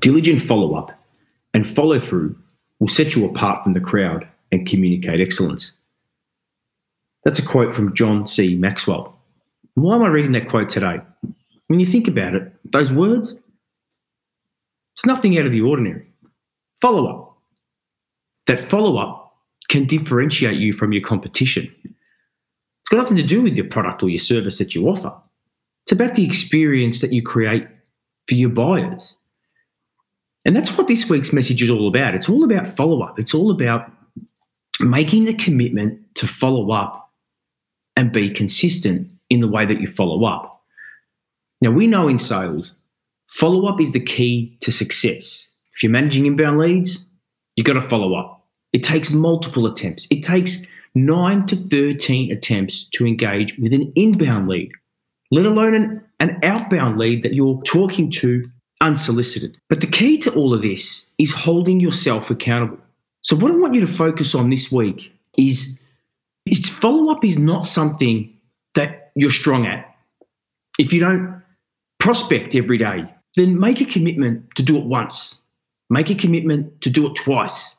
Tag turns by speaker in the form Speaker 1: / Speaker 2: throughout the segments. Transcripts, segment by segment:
Speaker 1: Diligent follow up and follow through will set you apart from the crowd and communicate excellence. That's a quote from John C. Maxwell. Why am I reading that quote today? When you think about it, those words, it's nothing out of the ordinary. Follow up. That follow up can differentiate you from your competition. It's got nothing to do with your product or your service that you offer. It's about the experience that you create for your buyers. And that's what this week's message is all about. It's all about follow up. It's all about making the commitment to follow up and be consistent in the way that you follow up. Now, we know in sales, follow up is the key to success. If you're managing inbound leads, you've got to follow up. It takes multiple attempts. It takes nine to 13 attempts to engage with an inbound lead, let alone an, an outbound lead that you're talking to unsolicited. But the key to all of this is holding yourself accountable. So, what I want you to focus on this week is its follow up is not something that you're strong at. If you don't prospect every day, then make a commitment to do it once, make a commitment to do it twice.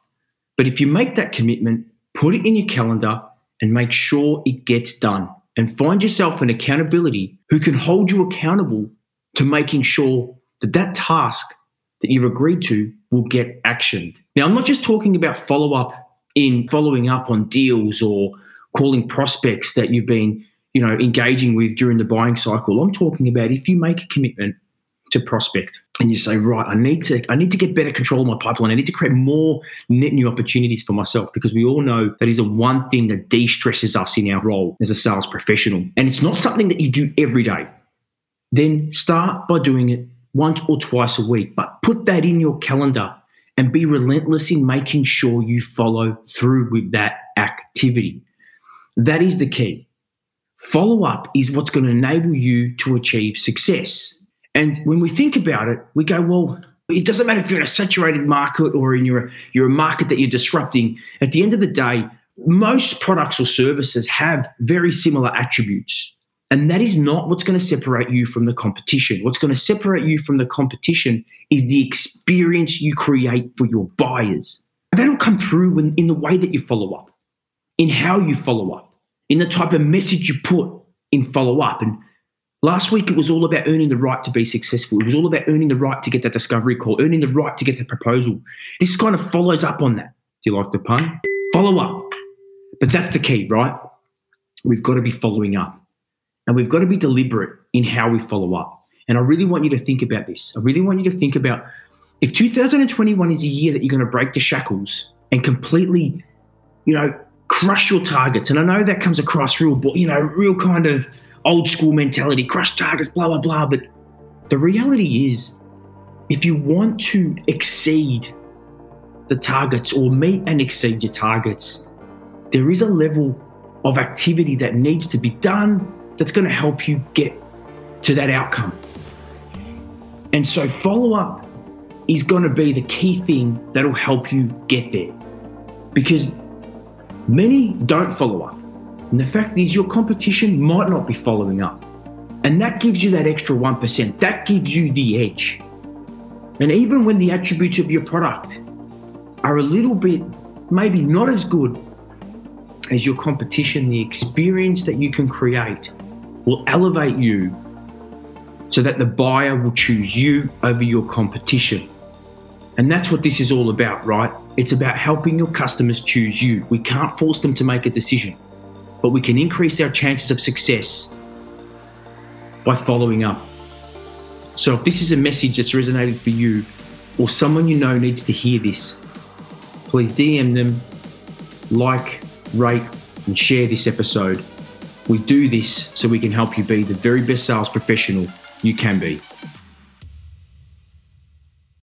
Speaker 1: But if you make that commitment, put it in your calendar and make sure it gets done. And find yourself an accountability who can hold you accountable to making sure that that task that you've agreed to will get actioned. Now, I'm not just talking about follow up in following up on deals or calling prospects that you've been, you know, engaging with during the buying cycle. I'm talking about if you make a commitment to prospect and you say, right, I need to, I need to get better control of my pipeline. I need to create more net new opportunities for myself because we all know that is the one thing that de-stresses us in our role as a sales professional. And it's not something that you do every day. Then start by doing it once or twice a week, but put that in your calendar and be relentless in making sure you follow through with that activity. That is the key. Follow up is what's going to enable you to achieve success. And when we think about it, we go, well, it doesn't matter if you're in a saturated market or in your you're a market that you're disrupting. At the end of the day, most products or services have very similar attributes. And that is not what's going to separate you from the competition. What's going to separate you from the competition is the experience you create for your buyers. That'll come through when, in the way that you follow up, in how you follow up, in the type of message you put in follow up. And last week, it was all about earning the right to be successful. It was all about earning the right to get that discovery call, earning the right to get the proposal. This kind of follows up on that. Do you like the pun? Follow up. But that's the key, right? We've got to be following up. And we've got to be deliberate in how we follow up. And I really want you to think about this. I really want you to think about if 2021 is a year that you're going to break the shackles and completely, you know, crush your targets. And I know that comes across real, you know, real kind of old school mentality, crush targets, blah, blah, blah. But the reality is, if you want to exceed the targets or meet and exceed your targets, there is a level of activity that needs to be done that's going to help you get to that outcome. And so, follow up is going to be the key thing that'll help you get there because many don't follow up. And the fact is, your competition might not be following up. And that gives you that extra 1%. That gives you the edge. And even when the attributes of your product are a little bit, maybe not as good as your competition, the experience that you can create will elevate you so that the buyer will choose you over your competition. And that's what this is all about, right? It's about helping your customers choose you. We can't force them to make a decision, but we can increase our chances of success by following up. So if this is a message that's resonated for you or someone you know needs to hear this, please DM them, like, rate, and share this episode we do this so we can help you be the very best sales professional you can be.